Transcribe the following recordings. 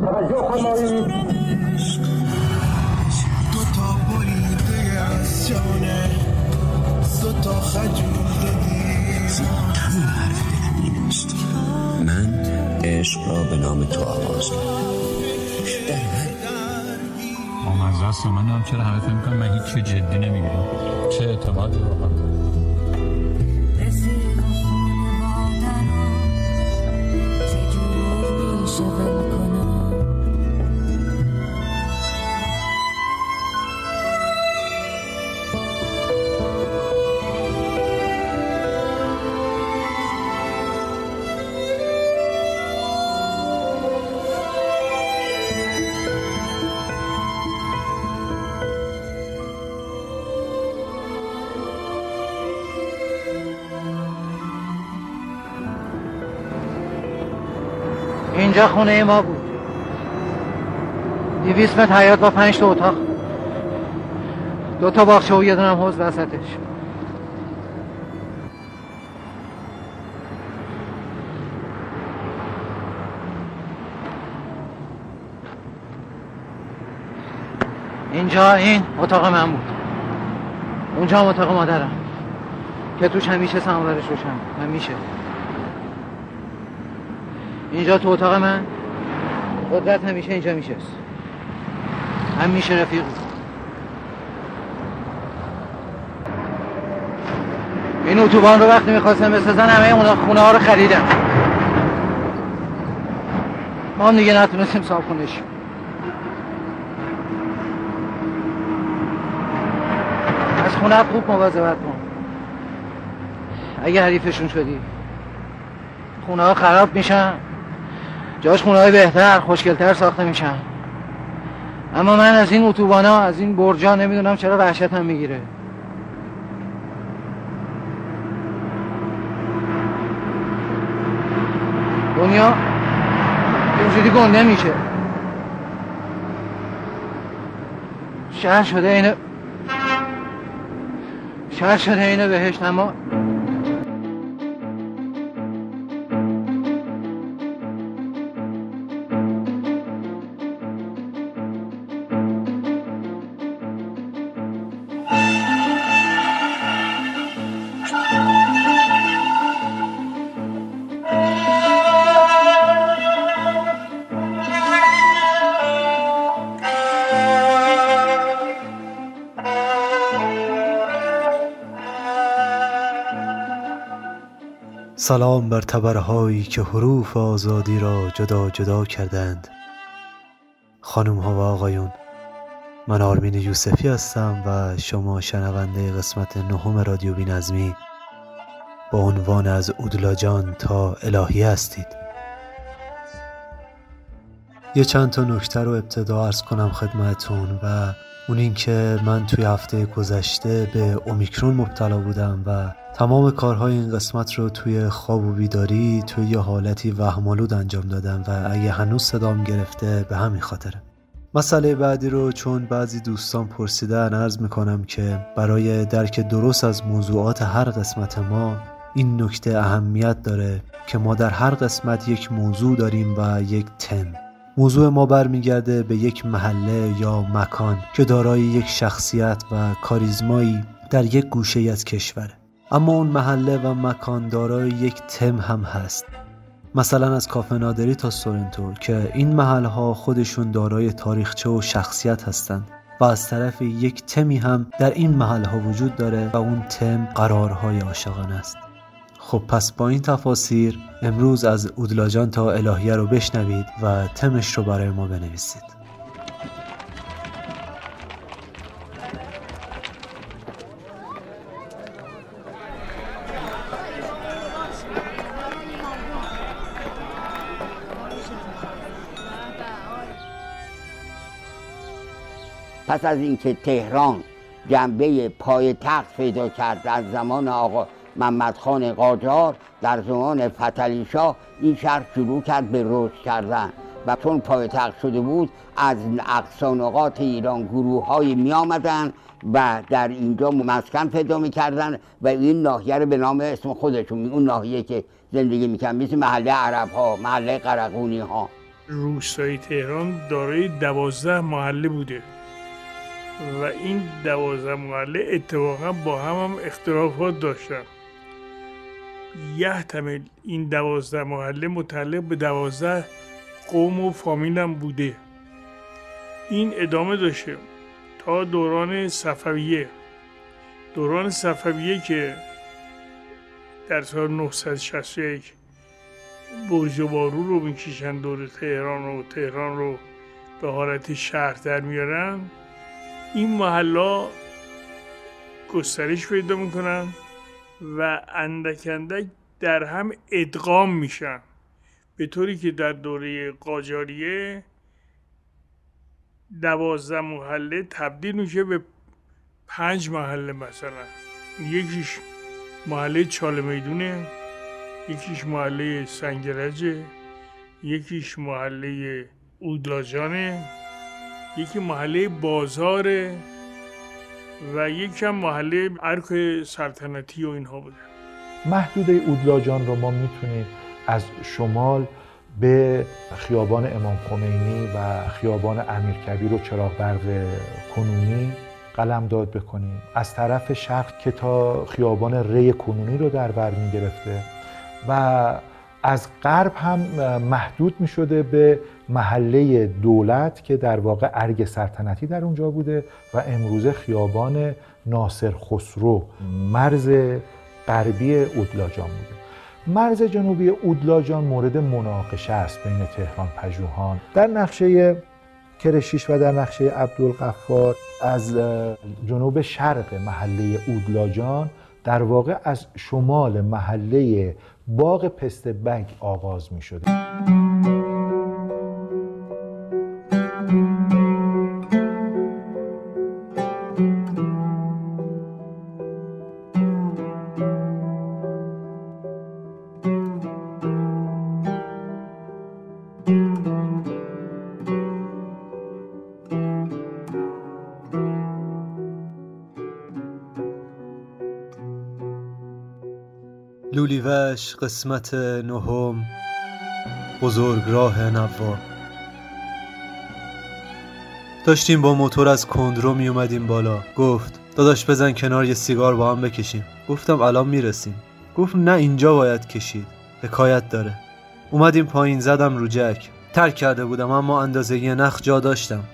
توجه فرمایید همون حرف دلم است من عشق را به نام تو آغاز آمزه است من هم چرا همه فکر می‌کنم من هیچ جدی نمی‌گیرم. چه اعتمادی واقعا seven. خونه ما بود. دیویس متر حیات با پنج تا اتاق. دو تا باغچه و یه دونم حوز وسطش. اینجا این اتاق من بود. اونجا هم اتاق مادرم. که توش همیشه سماورش روشن. همیشه. اینجا تو اتاق من؟ قدرت همیشه اینجا میشست. همیشه رفیق. این اتوبان رو وقتی می‌خواستم بسازن همه اونا خونه ها رو خریدم ما هم دیگه نتونستیم صاحب خونش از خونه خوب مواظبت کن. اگه حریفشون شدی خونه ها خراب میشن. جاش خونه های بهتر خوشگلتر ساخته میشن. اما من از این اتوبانا از این برجا نمی‌دونم چرا وحشتم می‌گیره. دنیا اینجوری گنده میشه. شهر شده اینه شهر شده اینه بهشت اما سلام بر تبرهایی که حروف آزادی را جدا جدا کردند. خانم ها و آقایون من آرمین یوسفی هستم و شما شنونده قسمت نهم رادیو بی نظمی با عنوان از اودلاجان تا الهی هستید. یه چند تا نکته رو ابتدا ارز کنم خدمتون و اون این که من توی هفته گذشته به اومیکرون مبتلا بودم و تمام کارهای این قسمت رو توی خواب و بیداری توی یه حالتی وهمالود انجام دادم و اگه هنوز صدام گرفته به همین خاطره مسئله بعدی رو چون بعضی دوستان پرسیدن عرض می‌کنم که برای درک درست از موضوعات هر قسمت ما این نکته اهمیت داره که ما در هر قسمت یک موضوع داریم و یک تم. موضوع ما برمیگرده به یک محله یا مکان که دارای یک شخصیت و کاریزمایی در یک گوشه از کشوره اما اون محله و مکان دارای یک تم هم هست. مثلا از کافه نادری تا سورنتو که این محله ها خودشون دارای تاریخچه و شخصیت هستند و از طرف یک تمی هم در این محله ها وجود داره و اون تم قرارهای عاشقانه است. خب پس با این تفاسیر امروز از اودلاجان تا الهیه رو بشنوید و تمش رو برای ما بنویسید. پس از اینکه تهران جنبه پای تخت پیدا کرد از زمان آقا محمد خان قاجار در زمان فتلی شاه این شهر شروع کرد به رشد کردن و چون پایتخت شده بود از اقصا نقاط ایران گروه های می آمدن و در اینجا مسکن پیدا می‌کردن و این ناحیه رو به نام اسم خودشون اون ناحیه که زندگی می‌کنن مثل محله عرب ها محله قرقونی ها روستای تهران دارای دوازده محله بوده. و این دوازده محله اتفاقا با هم هم اختلافات داشتن. یحتمل این دوازده محله متعلق به دوازده قوم و فامیل هم بوده. این ادامه داشته تا دوران صفویه. دوران صفویه که در سال 961 برج و بارو رو می‌کشن دور تهران رو تهران رو به حالت شهر در میارن. این محلا گسترش پیدا می‌کنن و اندک اندک در هم ادغام میشن. به طوری که در دوره قاجاریه دوازده محله تبدیل میشه به پنج محله مثلا. یکیش محله چاله می‌دونه یکیش محله سنگرجه یکیش محله اودلاجانه. یکی محله بازاره و یکم محله ارک سلطنتی و اینها بوده. محدوده اودلاجان رو ما می‌تونیم از شمال به خیابان امام خمینی و خیابان امیرکبیر و چراغ برق کنونی قلم داد بکنیم. از طرف شرق که تا خیابان ری کنونی رو در بر می گرفته و از غرب هم محدود می شده به محله دولت که در واقع ارگ سلطنتی در اونجا بوده و امروزه خیابان ناصر خسرو مرز غربی اودلاجان بوده. مرز جنوبی اودلاجان مورد مناقشه است بین تهران پژوهان. در نقشه کرشیش و در نقشه عبدالغفار از جنوب شرق محله اودلاجان در واقع از شمال محله باغ پست بنک آغاز می شده لولیوش قسمت نهم بزرگراه نوا داشتیم با موتور از کندرو می اومدیم بالا. گفت داداش بزن کنار یه سیگار با هم بکشیم. گفتم الان می‌رسیم. گفت نه اینجا باید کشید. حکایت داره. اومدیم پایین زدم رو جک. ترک کرده بودم اما اندازه یه نخ جا داشتم.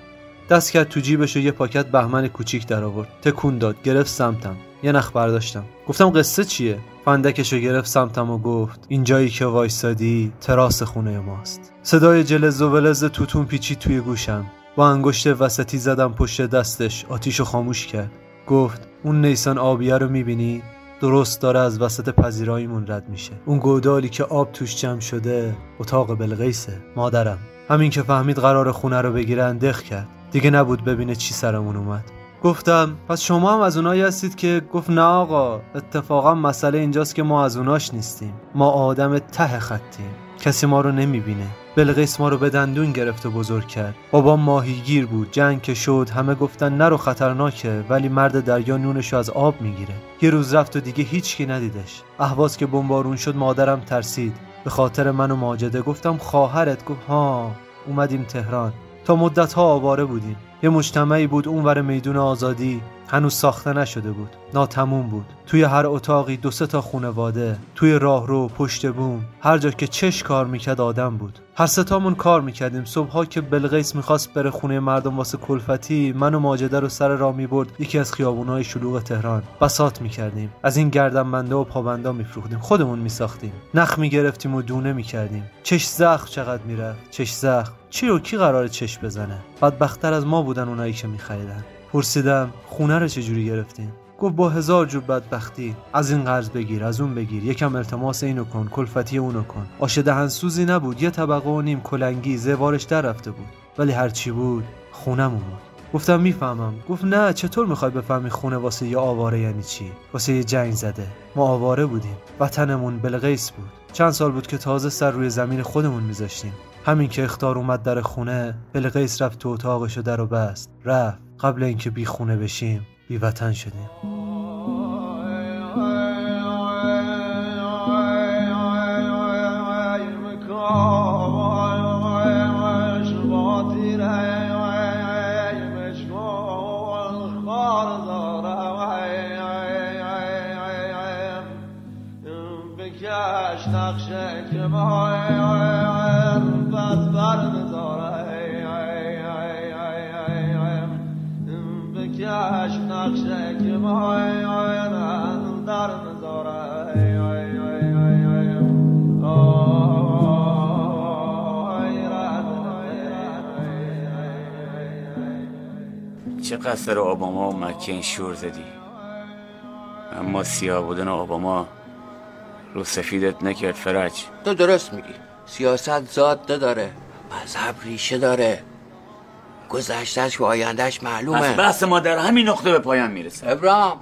دست کرد تو جیبش و یه پاکت بهمن کوچیک در آورد. تکون داد. گرفت سمتم. یه نخ برداشتم. گفتم قصه چیه؟ فندکشو گرفت سمتم و گفت اینجایی که وایسادی تراس خونه ماست. صدای جلز و ولز توتون پیچی توی گوشم. با انگشت وسطی زدم پشت دستش. آتیشو خاموش کرد. گفت اون نیسان آبیه رو می‌بینی؟ درست داره از وسط پذیراییمون رد میشه. اون گودالی که آب توش جمع شده اتاق بلقیسه مادرم. همین که فهمید قرار خونه رو بگیره اندخ کرد. دیگه نبود ببینه چی سرمون اومد. گفتم پس شما هم از اونایی هستید که گفت نه آقا اتفاقا مسئله اینجاست که ما از اوناش نیستیم. ما آدم ته خطیم. کسی ما رو نمی‌بینه. بلقیس ما رو به دندون گرفت و بزرگ کرد. بابا ماهیگیر بود جنگ که شد همه گفتن نرو خطرناکه ولی مرد دریا نونشو از آب می‌گیره. یه روز رفت و دیگه هیچکی ندیدش. اهواز که بمبارون شد مادرم ترسید. به خاطر من و ماجده گفتم خواهرت گفت ها اومدیم تهران. تا مدت ها آواره بودیم. یه مجتمعی بود اونور میدون آزادی. هنوز ساخته نشده بود. ناتموم بود. توی هر اتاقی دو سه تا خونواده توی راهرو پشت بوم هر جا که چش کار می‌کرد آدم بود. هر ستامون کار می‌کردیم. صبحها که بلقیس می‌خواست بره خونه مردم واسه کلفتی من و ماجده رو سر راه می‌برد. یکی از خیابونهای شلوغ تهران. بسات می‌کردیم. از این گردنبنده و پابندا میفروختیم. خودمون میساختیم. نخ می‌گرفتیم و دونه می‌کردیم. چش زخم چقدر می‌رفت؟ چش زخم. چی رو کی قرار چش بزنه؟ بدبختتر از ما بودن اونایی که میخریدن. پرسیدم خونه رو چجوری گرفتین؟ گفت با هزار جور بدبختی. از این قرض بگیر از اون بگیر. یکم التماس اینو کن کلفتی اونو کن. آش دهنسوزی نبود یه طبقه و نیم کلنگی زوارش در رفته بود. ولی هرچی بود خونمون بود گفتم می‌فهمم. گفت نه چطور می‌خوای بفهمی خونه واسه یه آواره یعنی چی؟ واسه یه جنگ زده. ما آواره بودیم. وطنمون بلقیس بود. چند سال بود که تازه سر روی زمین خودمون میذاشتیم. همین که اختار اومد در خونه بلقیس رفت تو اتاقش و در و بست. رفت. قبل اینکه بی خونه بشیم بی وطن شدیم. چقدر سر اوباما و مکین شور زدی. اما سیاه بودن اوباما رو سفیدت نکرد فرج تو درست میگی. سیاست ذات داره مذهب ریشه داره. گذشتش و آیندهش معلومه. پس بحث ما در همین نقطه به پایان می‌رسه. ابرام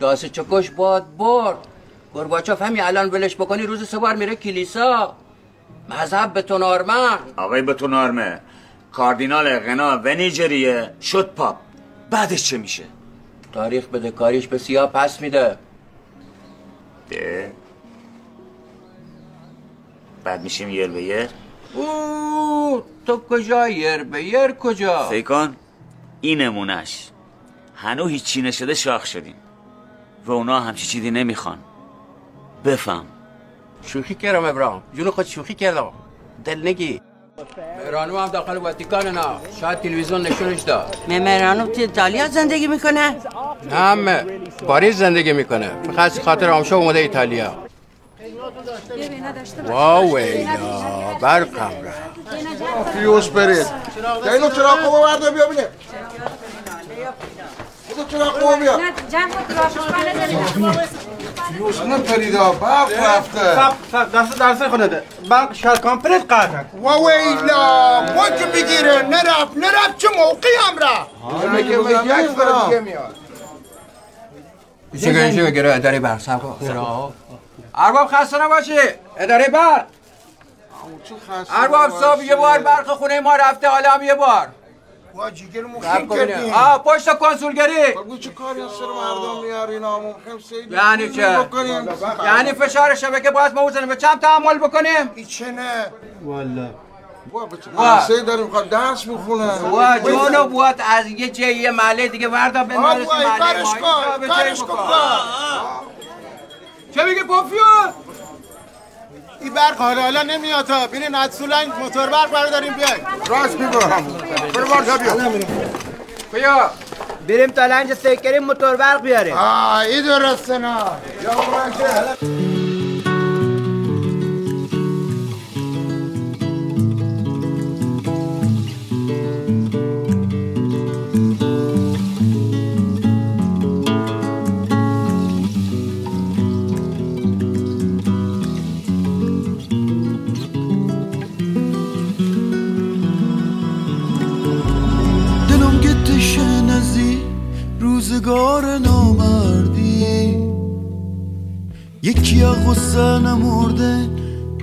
داسه چکش باد برد. گرباچوف همین الان ولش بکنی روز سه بار میره کلیسا. مذهب به تو نارمن آقای به تو نارمه کاردینال غنا و نیجریه شد پاپ. بعدش چه میشه؟ تاریخ بده کاریش به سیاه پس میده. ده. بعد میشیم یر به یر؟ او تو کجا یر به یر کجا؟ سیکان این نمونش هنو هیچی نشده شاخ شدیم. و اونا همچی چیزی نمی‌خوان. بفهم. شوخی کردم ابراهیم. جون خود شوخی کردم. دل نگی مهرانو هم داخل واتیکان نه. شاید تلویزیون نشونش داد. مهرانو تو ایتالیا زندگی می‌کنه؟ نه همه پاریس زندگی می‌کنه. فقط خاطر آمشا اومده ایتالیا. واو ویلا برقم را. فیوز برید. اینو چرا خوبه برده بیا بینه اینو چرا خوبه بیا. فیوز نپریدا برق رفته. سب سب دست درسه خونده برق شاید کامپلیت قطع و ویلا ما که بگیره نرفت نرفت چه موقعی هم رفت؟ مگه یک میاد؟ چه گنجی بگیره اداره برق سب ارباب خسته نباشی. اداره برق. ارباب صبح یه بار برق خونه ما رفته حالا هم یه بار. جیگر کردیم. آه پشت کنسولگری بگو چه کاری از سر مردم میاری نامو خیلی یعنی چه؟ یعنی فشار شبکه باید ما بزنیم به چند تحمل بکنیم ای چه نه والا. مدرسه داریم می‌خواد درس می‌خونه وا جونو بوات از یه جای یه محله دیگه وردا به مدرسه محله کارش ما. کن، کارش کن. چه میگه پوفیو این برق حالا حالا نمیاد تا برین از سولنگ موتور برق برداریم بیاین. راست میگم برو بار بیا. بیا. بریم تا لنج سیکری موتور برق بیاریم. آه ای درسته نه یا روزگار نامردی. یکی از غصه نمرده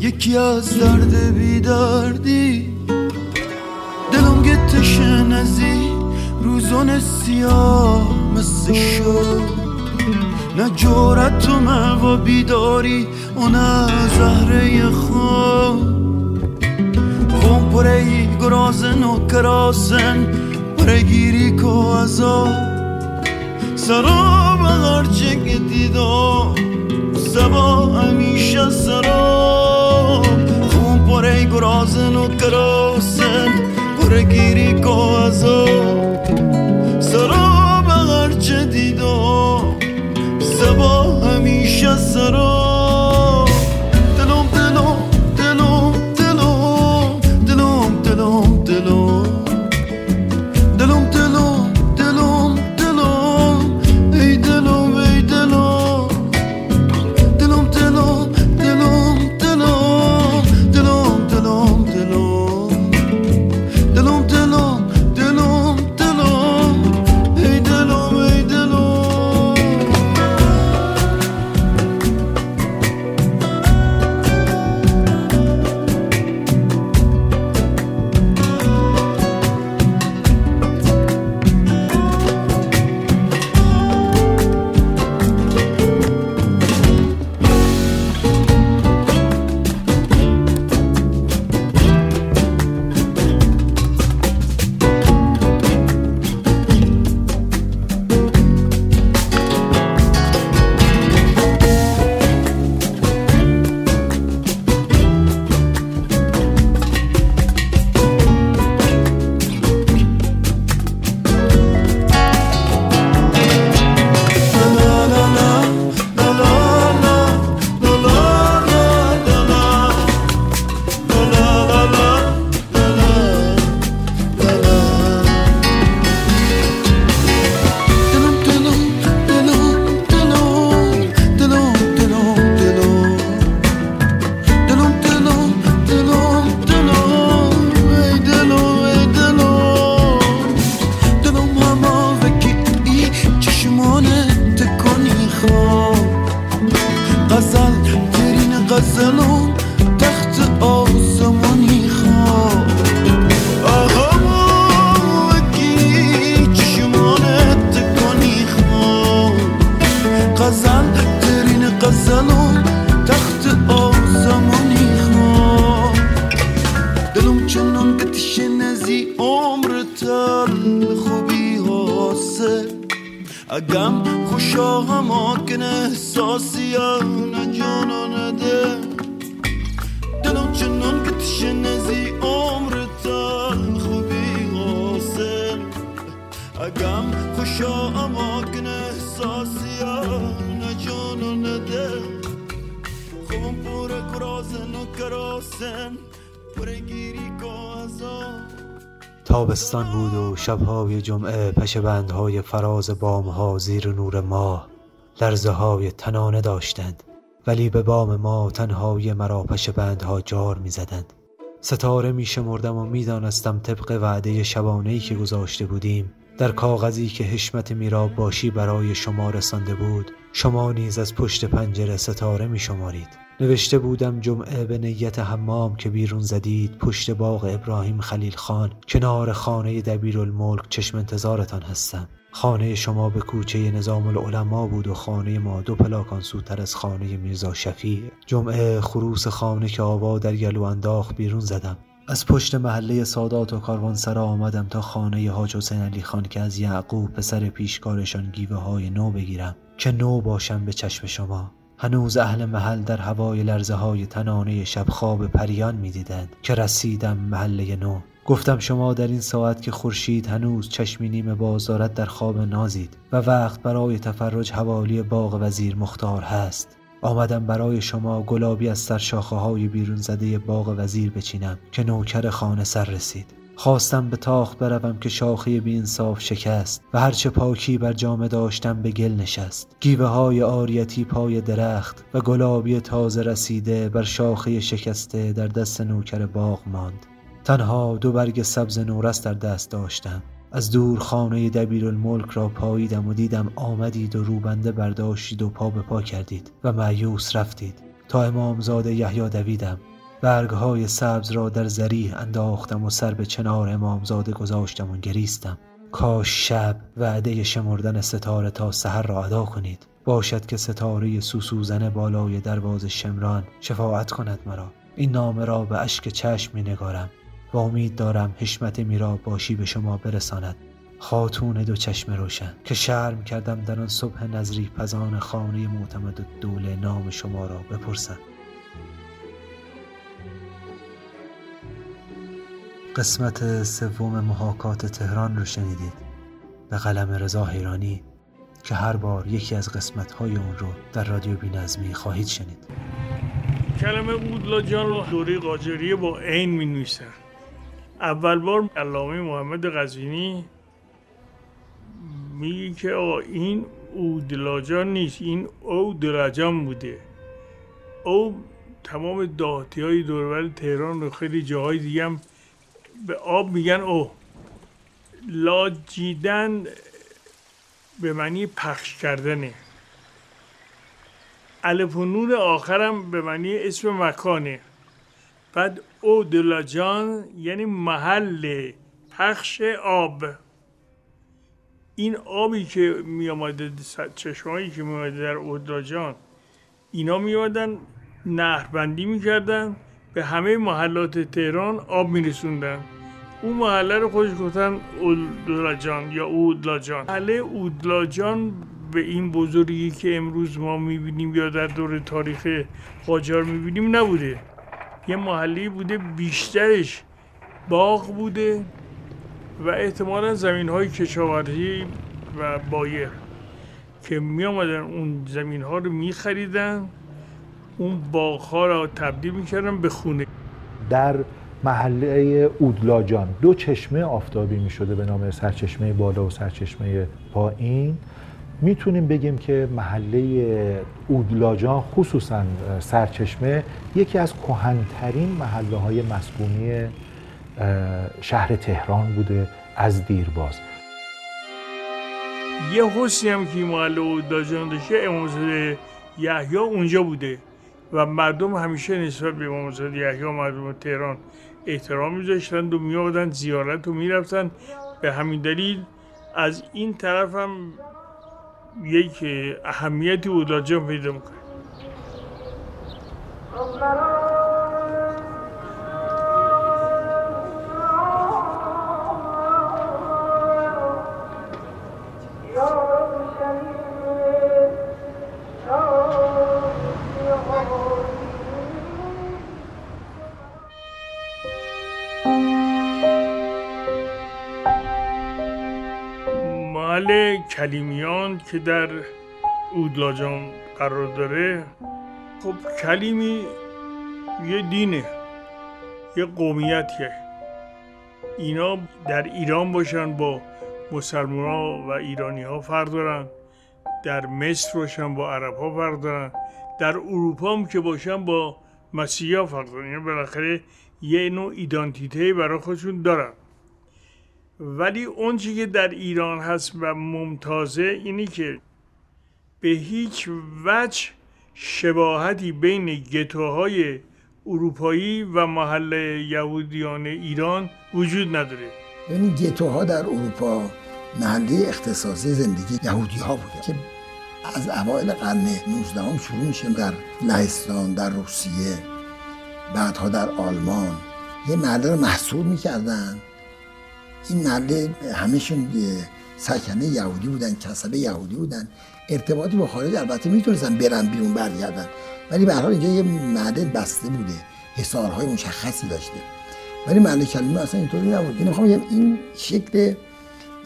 یکی از درد بیدردی. دلم گتشه نزی روزون سیاه مثل شد. نه جورت و و بیداری و نه زهره خواب. Vom porei grozen o krasen Pregiri ko azab سرام هرچه چه گدیدو سبا همیشه سرام خون پره گرازن و کراسن پره گیری سرام سرا چه دیدو سبا همیشه سرام اگم خوشا هما کن احساسیان تابستان بود و شبهای جمعه پشه بندهای فراز بامها زیر نور ماه لرزه های تنانه داشتند ولی به بام ما تنهایی مرا پشه بندها جار می زدند. ستاره می شمردم و می دانستم طبق وعده شبانهی که گذاشته بودیم در کاغذی که حشمت میرا باشی برای شما رسانده بود شما نیز از پشت پنجره ستاره می شمارید نوشته بودم جمعه به نیت حمام که بیرون زدید پشت باغ ابراهیم خلیل خان کنار خانه دبیر الملک چشم انتظارتان هستم. خانه شما به کوچه نظام العلماء بود و خانه ما دو پلاکان سوتر از خانه میرزا شفیع. جمعه خروس خانه که آوا در گلو انداخت بیرون زدم. از پشت محله سادات و کاروانسرا آمدم تا خانه حاج حسین علی خان که از یعقوب پسر پیشکارشان گیوه های نو بگیرم. که نو باشم به چشم شما. هنوز اهل محل در هوای لرزه های تنانه شب خواب پریان می دیدند که رسیدم محله نو. گفتم شما در این ساعت که خورشید هنوز چشمی نیمه باز دارد در خواب نازید و وقت برای تفرج حوالی باغ وزیر مختار هست. آمدم برای شما گلابی از سر شاخه های بیرون زده باغ وزیر بچینم که نوکر خانه سر رسید. خواستم به تاخت بروم که شاخه بی انصاف شکست و هرچه پاکی بر جامه داشتم به گل نشست. گیوه های آریتی پای درخت و گلابی تازه رسیده بر شاخه شکسته در دست نوکر باغ ماند. تنها دو برگ سبز نورست در دست داشتم. از دور خانه دبیر الملک را پاییدم و دیدم آمدید و روبنده برداشتید و پا به پا کردید و معیوس رفتید. تا امامزاده یحیی دویدم. برگهای سبز را در زریح انداختم و سر به چنار امامزاده گذاشتم و گریستم. کاش شب وعده شمردن ستاره تا سحر را ادا کنید. باشد که ستاره سوسوزن بالای درواز شمران شفاعت کند مرا. این نامه را به اشک چشم می نگارم و امید دارم حشمت میرا باشی به شما برساند. خاتون دو چشم روشن. که شرم کردم در آن صبح نظری پزان خانه معتمد دوله نام شما را بپرسم. قسمت سوم محاکات تهران رو شنیدید. به قلم رضا حیرانی که هر بار یکی از قسمت های اون رو در رادیو بینظمی خواهید شنید. کلمه اودلا جان رو دوره قاجریه با عین می نویسن اول بار علامه محمد قزوینی میگه که آقا این اودلاجان نیست این اودلاجان بوده. او تمام داهتی های دوربر تهران رو خیلی جاهای دیگه هم به آب میگن او لاجیدن به معنی پخش کردنه. الف و نور آخرم به معنی اسم مکانه. بعد او دلاجان یعنی محل پخش آب. این آبی که می آمده چشمایی که می آمده در اودلاجان اینا می آمدن نهربندی می کردن به همه محلات تهران آب میرسوندن. اون محله رو خوش گفتن اودلاجان یا اودلاجان. محله اودلاجان به این بزرگی که امروز ما می‌بینیم یا در دور تاریخ قاجار می‌بینیم نبوده. یه محله بوده بیشترش باغ بوده و احتمالا زمین های کشاورزی و بایر که می آمدن اون زمین ها رو می خریدن اون باغ ها را تبدیل می‌کردن به خونه. در محله اودلاجان دو چشمه آفتابی می شده به نام سرچشمه بالا و سرچشمه پایین. می‌تونیم بگیم که محله اودلاجان خصوصا سرچشمه یکی از کهنترین محله های مسکونی شهر تهران بوده از دیرباز. یه حسی هم که محله اودلاجان داشته امامزاده یحیی اونجا بوده. و مردم همیشه نسبت به امامزاده یحیی مردم تهران احترام میذاشتند و میآمدند زیارت و می‌رفتن به همین دلیل از این طرف هم یک اهمیتی اودلاجان پیدا می‌کنه. کلیمیان که در اودلاجان قرار داره خب کلیمی یه دینه یه قومیتیه. اینا در ایران باشن با مسلمان ها و ایرانی ها فرق دارن. در مصر باشن با عرب ها فرق دارن. در اروپا هم که باشن با مسیحی ها فرق دارن. یعنی بالاخره یه نوع ایدانتیته برای خودشون دارن. ولی اون که در ایران هست و ممتازه اینی که به هیچ وجه شباهتی بین گتوهای اروپایی و محل یهودیان ایران وجود نداره. یعنی گتوها در اروپا محله اختصاصی زندگی یهودی ها بوده که از اوایل قرن 19 هم شروع میشه در لهستان در روسیه بعدها در آلمان. یه محله رو محصول می‌کردن. این محله همشون سکنه یهودی بودن کسبه یهودی بودن. ارتباطی با خارج البته می‌تونستن برن بیرون برگردن. ولی به حال اینجا یه محله بسته بوده. حسارهای مشخصی داشته. ولی محله کلمه اصلا اینطوری نبود. این می‌خوام این شکل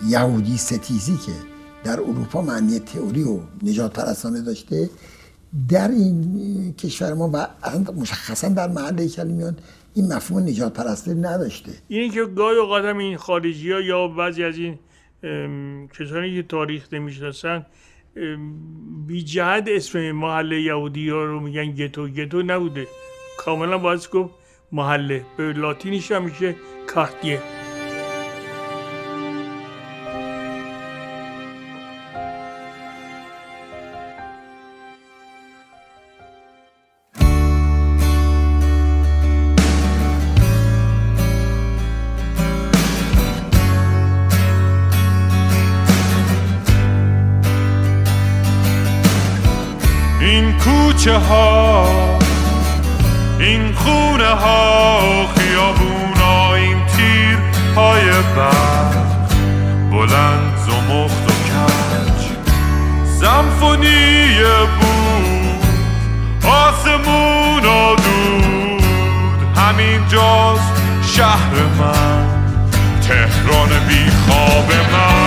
یهودی ستیزی که در اروپا معنی تئوری و نجات پرستانه داشته در این کشور ما و مشخصا در محله کلمیان این مفهوم نجات پرستی نداشته. اینی که گاهی اوقات این خارجی ها یا بعضی از این کسانی که تاریخ نمی‌شناسن بی جهت اسم محله یهودی ها رو میگن گتو. گتو نبوده. کاملا باید گفت محله. به لاتینیش هم میشه کارتیه. کوچه ها این خونه ها خیابونا این تیر های برق بلند زمخت و کج. سمفونی بود آسمون و دود. همین جاست شهر من تهران بی خواب من.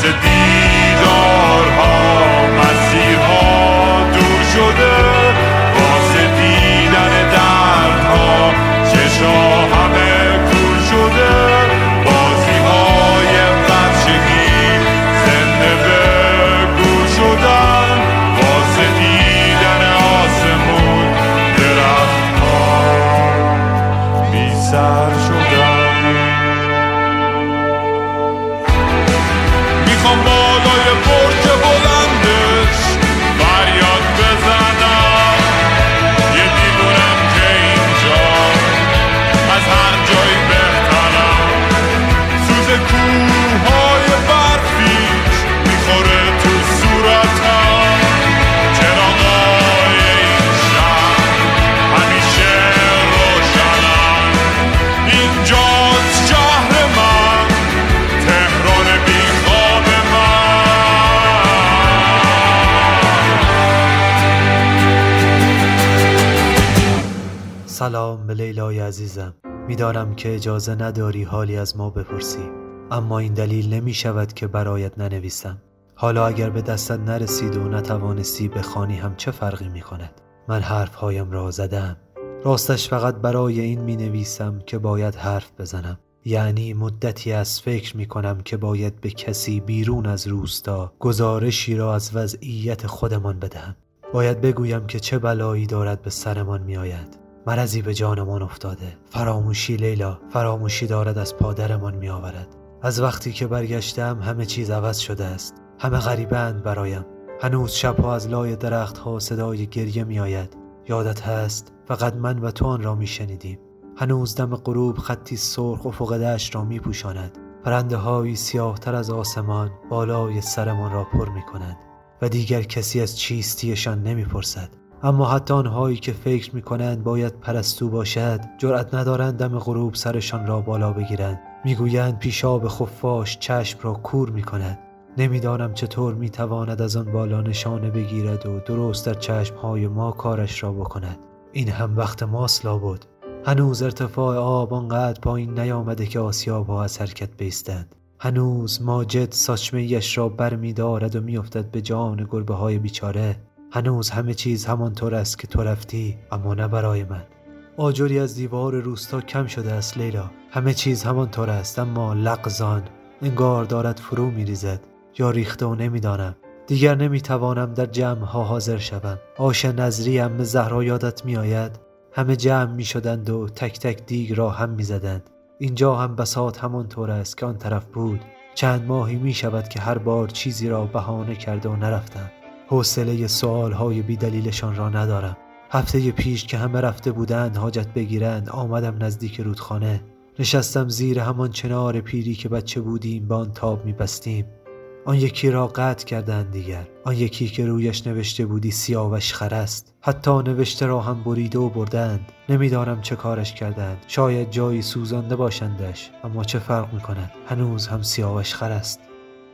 واسه دیدارها عزیزم می‌دانم که اجازه نداری حالی از ما بپرسی. اما این دلیل نمی شود که برایت ننویسم. حالا اگر به دستت نرسید و نتوانستی بخوانی هم چه فرقی می کند من حرفهایم را زدم راستش فقط برای این می نویسم که باید حرف بزنم. یعنی مدتی از فکر می کنم که باید به کسی بیرون از روستا گزارشی را از وضعیت خودمان بدهم. باید بگویم که چه بلایی دارد به سرمان می آید مرضی به جانمان افتاده. فراموشی لیلا فراموشی دارد از پادرمان می آورد از وقتی که برگشتم همه چیز عوض شده است. همه غریبند برایم. هنوز شبها از لای درختها صدای گریه می آید یادت هست؟ فقط من و تو آن را می شنیدیم هنوز دم غروب خطی سرخ افق دشت را می پوشاند پرنده هایی سیاه تر از آسمان بالای سرمان را پر می کنند و دیگر کسی از چیستیشان نمی پرسد اما حتی آنهایی که فکر می کنند باید پرستو باشد جرأت ندارند دم غروب سرشان را بالا بگیرند. می‌گویند پیشاب خفاش چشم را کور می کند نمی‌دانم چطور می تواند از آن بالا نشانه بگیرد و درست در چشمهای ما کارش را بکند. این هم وقت ماست لابد. هنوز ارتفاع آب آنقدر پایین نیامده که آسیاب ها از حرکت بیستند. هنوز ماجد ساچمه را بر می دارد و میافتد به جان گربه های بیچاره. هنوز همه چیز همانطور است که تو رفتی اما نه برای من. آجری از دیوار روستا کم شده است لیلا. همه چیز همانطور است اما لغزان. انگار دارد فرو می ریزد یا ریخته و نمی‌دانم. دیگر نمی‌توانم در جمع ها حاضر شوم. آش نظری ام زهرا یادت میآید. همه جمع می شدند و تک تک دیگ را هم می زدند. اینجا هم بساط همانطور است که آن طرف بود. چند ماهی می شود که هر بار چیزی را بهانه کرده و نرفتم. حوصله سوال های بی دلیلشان را ندارم. هفته پیش که همه رفته بودند حاجت بگیرند آمدم نزدیک رودخانه. نشستم زیر همان چنار پیری که بچه بودیم با آن تاب میبستیم. آن یکی را قطع کردند دیگر. آن یکی که رویش نوشته بودی سیاوش خر است حتی نوشته را هم بریده و بردند. نمی‌دانم چه کارش کردند. شاید جایی سوزانده باشندش اما چه فرق می‌کند؟ هنوز هم سیاوش خر است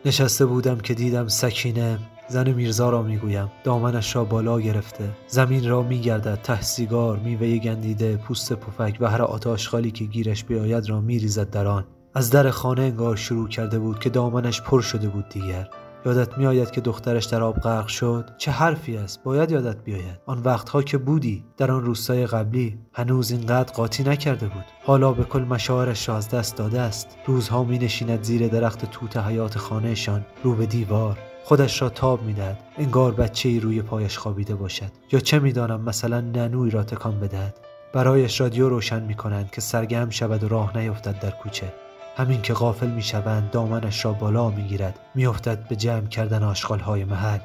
نشسته بودم که دیدم سکینه زن میرزا را می‌گویم. دامنش را بالا گرفته. زمین را میگردد. ته سیگار میوه گندیده پوست پفک و هر آتاشخالی که گیرش بیاید را میریزد در آن. از در خانه انگار شروع کرده بود که دامنش پر شده بود دیگر. یادت میآید که دخترش در آب غرق شد؟ چه حرفی است؟ باید یادت بیاید. آن وقتها که بودی. در آن روستای قبلی. هنوز اینقدر قاطی نکرده بود. حالا به کل مشاعرش را از دست داده است. روزها می نشیند زیر درخت توت حیات خانهشان. رو به دیوار. خودش را تاب می‌دهد. انگار بچه ای روی پایش خوابیده باشد. یا چه می‌دانم مثلا ننوی را تکان بدهد. برایش رادیو روشن می کنند که سرگرم شود و راه نیفتد در کوچه. همین که غافل می شوند دامنش را بالا می گیرد به جمع کردن آشغال های محل.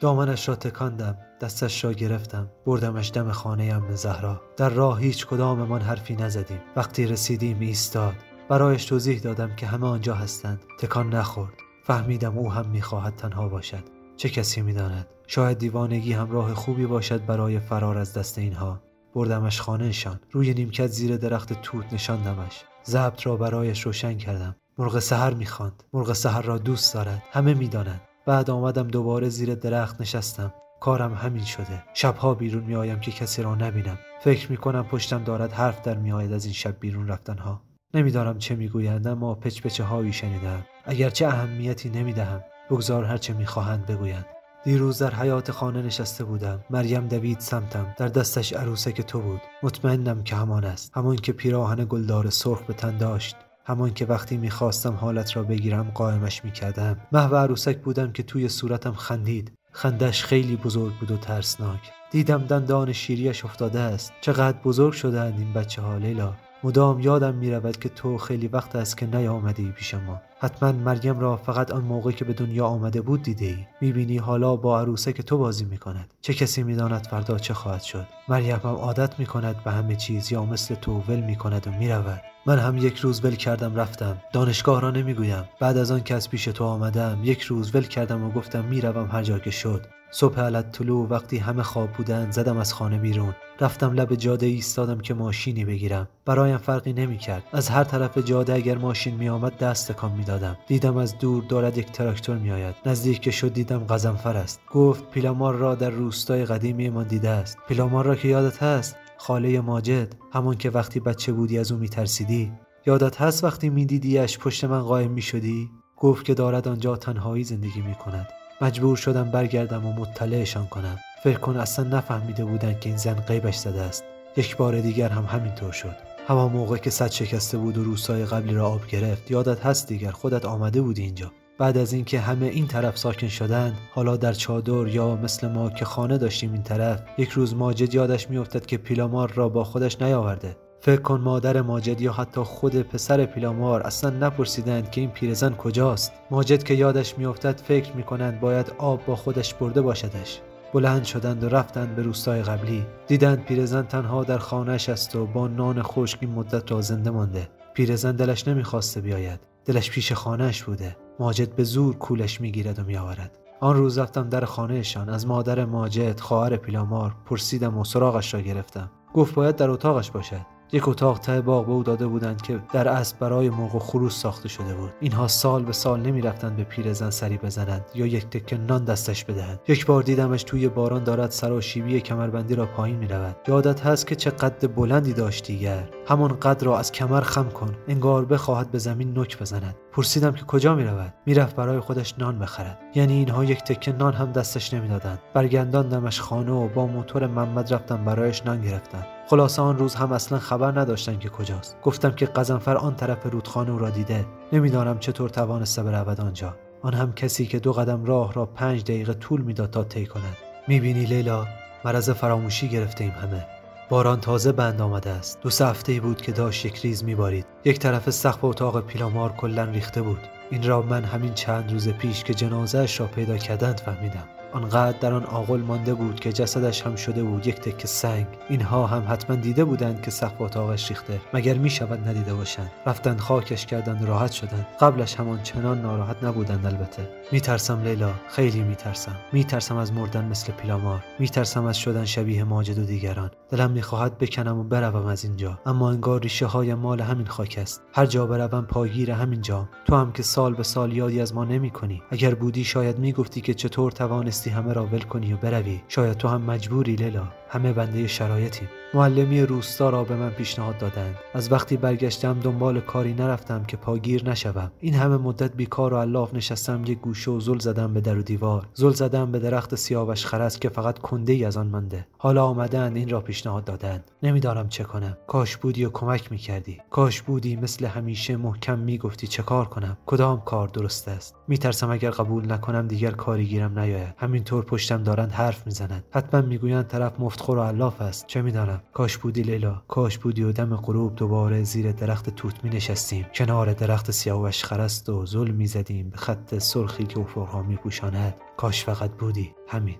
دامنش را تکاندم دستش را گرفتم. بردمش دم خانه ام زهرا. در راه هیچ کداممان حرفی نزدیم. وقتی رسیدیم ایستاد. برایش توضیح دادم که همه آنجا هستند. تکان نخورد. فهمیدم او هم می‌خواهد تنها باشد. چه کسی می‌داند؟ شاید دیوانگی هم راه خوبی باشد برای فرار از دست اینها. بردمش خانهشان روی نیمکت زیر درخت توت نشاندمش. ضبط را برایش روشن کردم. مرغ سحر می‌خواند. مرغ سحر را دوست دارد. همه می‌دانند بعد آمدم دوباره زیر درخت نشستم. کارم همین شده. شبها بیرون میآیم که کسی را نبینم. فکر می‌کنم پشتم دارد حرف در میآید از این شب بیرون رفتنها. نمی‌دانم چه می‌گویند اما پچ پچه هایی شنیدم. اگرچه اهمیتی نمی‌دهم بگذار هرچه می‌خواهند بگویند. دیروز در حیات خانه نشسته بودم. مریم دوید سمتم. در دستش عروسک تو بود. مطمئنم که همان است. همان که پیراهن گلدار سرخ به تن داشت. همان که وقتی می‌خواستم حالت را بگیرم قائمش می‌کردم. محو عروسک بودم که توی صورتم خندید. خندش خیلی بزرگ بود و ترسناک. دیدم دندان شیریش افتاده است. چقدر بزرگ شدهاند این بچه ها لیلا. مدام یادم می رود که تو خیلی وقت است که نیامده پیش ما. حتما مریم را فقط آن موقع که به دنیا آمده بود دیده ای. می بینی حالا با عروسه که تو بازی می کند چه کسی می داند فردا چه خواهد شد. مریم هم عادت می کند به همه چیز یا مثل تو ول می کند و می رود من هم یک روز ول کردم رفتم. دانشگاه را نمی‌گویم. بعد از آن که از پیش تو آمدم یک روز ول کردم و گفتم می‌روم هر جا که شد. صبح علت طلوع وقتی همه خواب بودند زدم از خانه بیرون. رفتم لب جاده ایستادم که ماشینی بگیرم. برایم فرقی نمی‌کرد. از هر طرف جاده اگر ماشین میآمد دست تکان می‌دادم. دیدم از دور دارد یک تراکتور میآید. نزدیک که شد دیدم غزنفر است. گفت پیلامار را در روستای قدیمی ما دیده است. پیلامار را که یادت هست؟ خاله ماجد. همان که وقتی بچه بودی از او میترسیدی. یادت هست وقتی میدیدیش پشت من قایم می‌شدی؟ گفت که دارد آنجا تنهایی زندگی می‌کند. مجبور شدم برگردم و مطلعشان کنم. فکر کن اصلا نفهمیده بودند که این زن غیبش زده است. یک بار دیگر هم همینطور شد. همان موقع که صد شکسته بود و روستای قبلی را آب گرفت یادت هست دیگر خودت آمده بودی اینجا. بعد از اینکه همه این طرف ساکن شدند حالا در چادر یا مثل ما که خانه داشتیم این طرف یک روز ماجد یادش میافتد که پیلامار را با خودش نیاورده. فکر کن مادر ماجد یا حتی خود پسر پیلامار اصلا نپرسیدند که این پیرزن کجاست. ماجد که یادش میافتد فکر می‌کنند باید آب با خودش برده باشدش. بلند شدند و رفتند به روستای قبلی. دیدند پیرزن تنها در خانهش است و با نان خشک این مدت را زنده مانده. پیرزن دلش نمی‌خواسته بیاید. دلش پیش خانهش بوده. ماجد به زور کولش می‌گیرد و میآورد. آن روز رفتم در خانهشان. از مادر ماجد خواهر پیلامار پرسیدم و سراغش را گرفتم. گفت باید در اتاقش باشد. یک اتاق ته باغ به او داده بودند که در اسب برای موق و خروس ساخته شده بود. اینها سال به سال نمی رفتند به پیرزن سری بزنند یا یک تکه نان دستش بدهند. یک بار دیدمش توی باران دارد سراشیبی کمربندی را پایین می رود یادت هست که چه قد بلندی داشت دیگر همان قد را از کمر خم کن. انگار بخواهد به زمین نک بزند. پرسیدم که کجا می رود می‌رفت برای خودش نان بخرد. یعنی اینها یک تکه نان هم دستش نمی‌دادند. برگرداندمش خانه و با موتور محمد رفتم برایش نان گرفتم. خلاصه آن روز هم اصلا خبر نداشتن که کجاست. گفتم که قزنفر آن طرف رودخانه او را دیده. نمی‌دانم چطور توانسته برود آنجا. آن هم کسی که دو قدم راه را پنج دقیقه طول می‌داد تا طی کند. می‌بینی لیلا؟ مرض فراموشی گرفته ایم همه. باران تازه بند آمده است. دو سه هفته بود که داشت یک ریز میبارید. یک طرف سقف اتاق پیلامار کلا ریخته بود. این را من همین چند روز پیش که جنازهش را پیدا کردند فهمیدم. آنقدر در آن آغل مانده بود که جسدش هم شده بود یک تکه سنگ. اینها هم حتما دیده بودند که سقف اتاقش ریخته مگر می شود ندیده باشند. رفتند خاکش کردند راحت شدند. قبلش همان چنان ناراحت نبودند البته. میترسم لیلا خیلی میترسم. میترسم از مردن مثل پیلامار. میترسم از شدن شبیه ماجد و دیگران. دلم می‌خواهد بکنم و بروم از اینجا. اما انگار ریشه های مال همین خاک است. هر جا بروم پاگیر همین جا تو هم که سال به سال یادی از ما نمی کنی اگر بودی شاید می‌گفتی که چطور توانستی همه را ول کنی و بروی. شاید تو هم مجبوری لیلا. همه بنده شرایطیم. معلمی روستا را به من پیشنهاد دادند. از وقتی برگشتم دنبال کاری نرفتم که پاگیر نشوم. این همه مدت بیکار و الاف نشستم یک گوشه و زل زدم به در و دیوار. زل زدم به درخت سیاوش خرس که فقط کنده ای از آن مانده. حالا آمدند این را پیشنهاد دادند. نمی‌دانم چه کنم. کاش بودی و کمک می‌کردی. کاش بودی مثل همیشه محکم می‌گفتی چه کار کنم. کدام کار درست است؟ میترسم اگر قبول نکنم دیگر کاری گیرم نیاید. همینطور پشتم دارند حرف می‌زنند. حتما می‌گویند طرف مفتخور و الاف است. چه می‌دانم؟ کاش بودی لیلا. کاش بودی و دم غروب دوباره زیر درخت توت می نشستیم کنار درخت سیاوش خرست و ظل می زدیم به خط سرخی که افقها می پوشاند کاش فقط بودی. همین.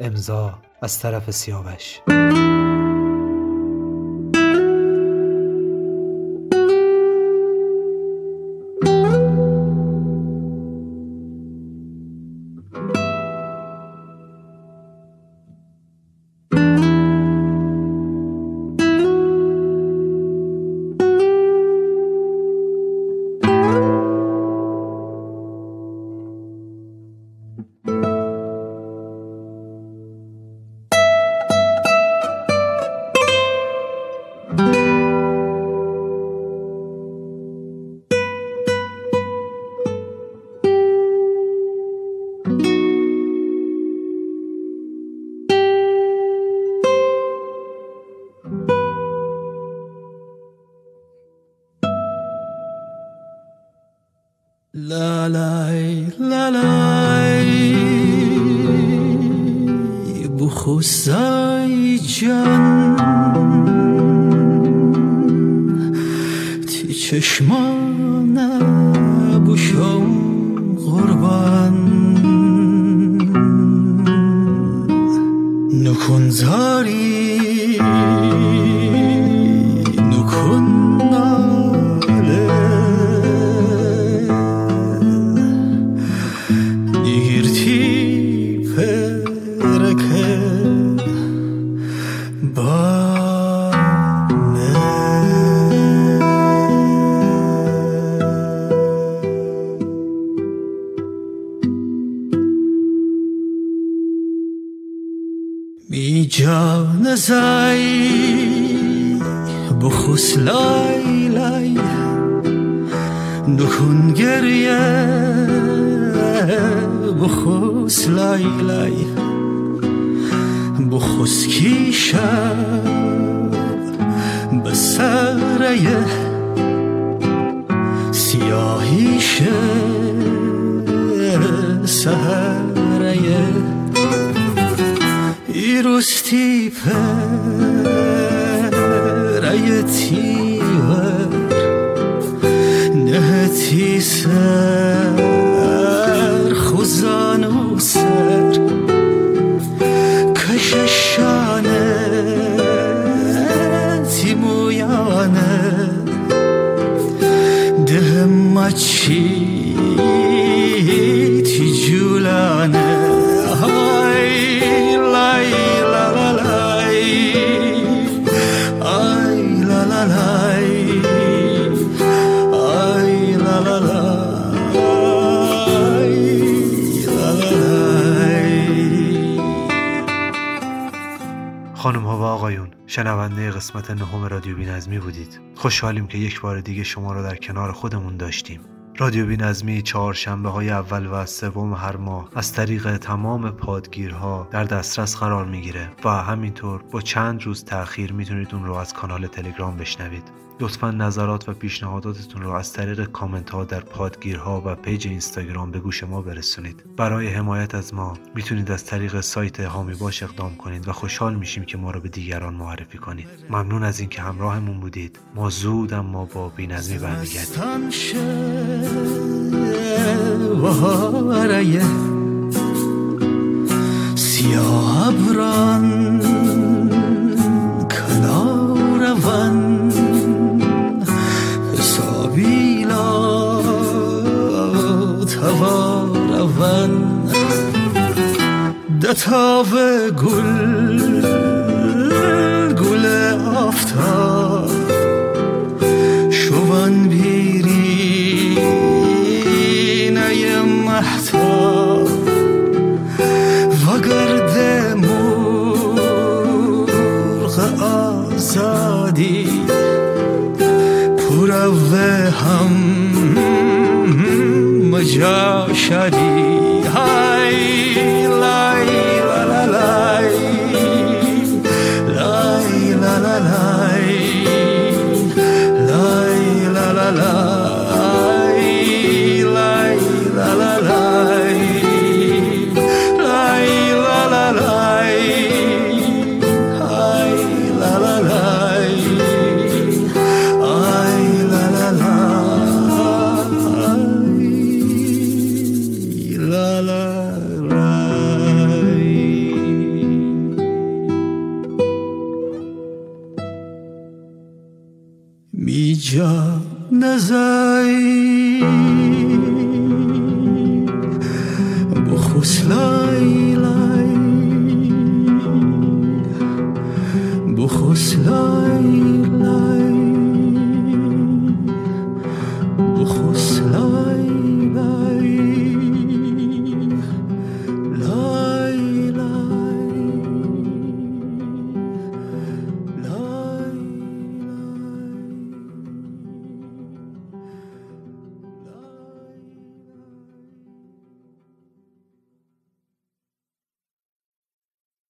امضا از طرف سیاوش. La lay la lay bu خسای جان تی چشمان بوشم قربان نکن زاری بخوس کی شب به سره سیاهیش سهره ایرستی پرکه يتيغر نهتي سر. شنونده قسمت نهم رادیو بینظمی بودید. خوشحالیم که یک بار دیگه شما را در کنار خودمون داشتیم. رادیو بینظمی چهارشنبه های اول و سوم هر ماه از طریق تمام پادگیرها در دسترس قرار می‌گیره و همینطور با چند روز تاخیر می‌تونید اون رو از کانال تلگرام بشنوید. لطفا نظرات و پیشنهاداتتون رو از طریق کامنت ها در پادگیرها و page اینستاگرام به گوش ما برسونید. برای حمایت از ما می‌تونید از طریق سایت حامی باش اقدام کنید و خوشحال میشیم که ما رو به دیگران معرفی کنید. ممنون از اینکه همراهمون بودید. ما زود اما با بینظمی برمیگردیم. سیاه ابران دتاو گل گل آفتاب شوان بیری نی محتاب. و گرد مرغ آزادی پر هم مجا شدی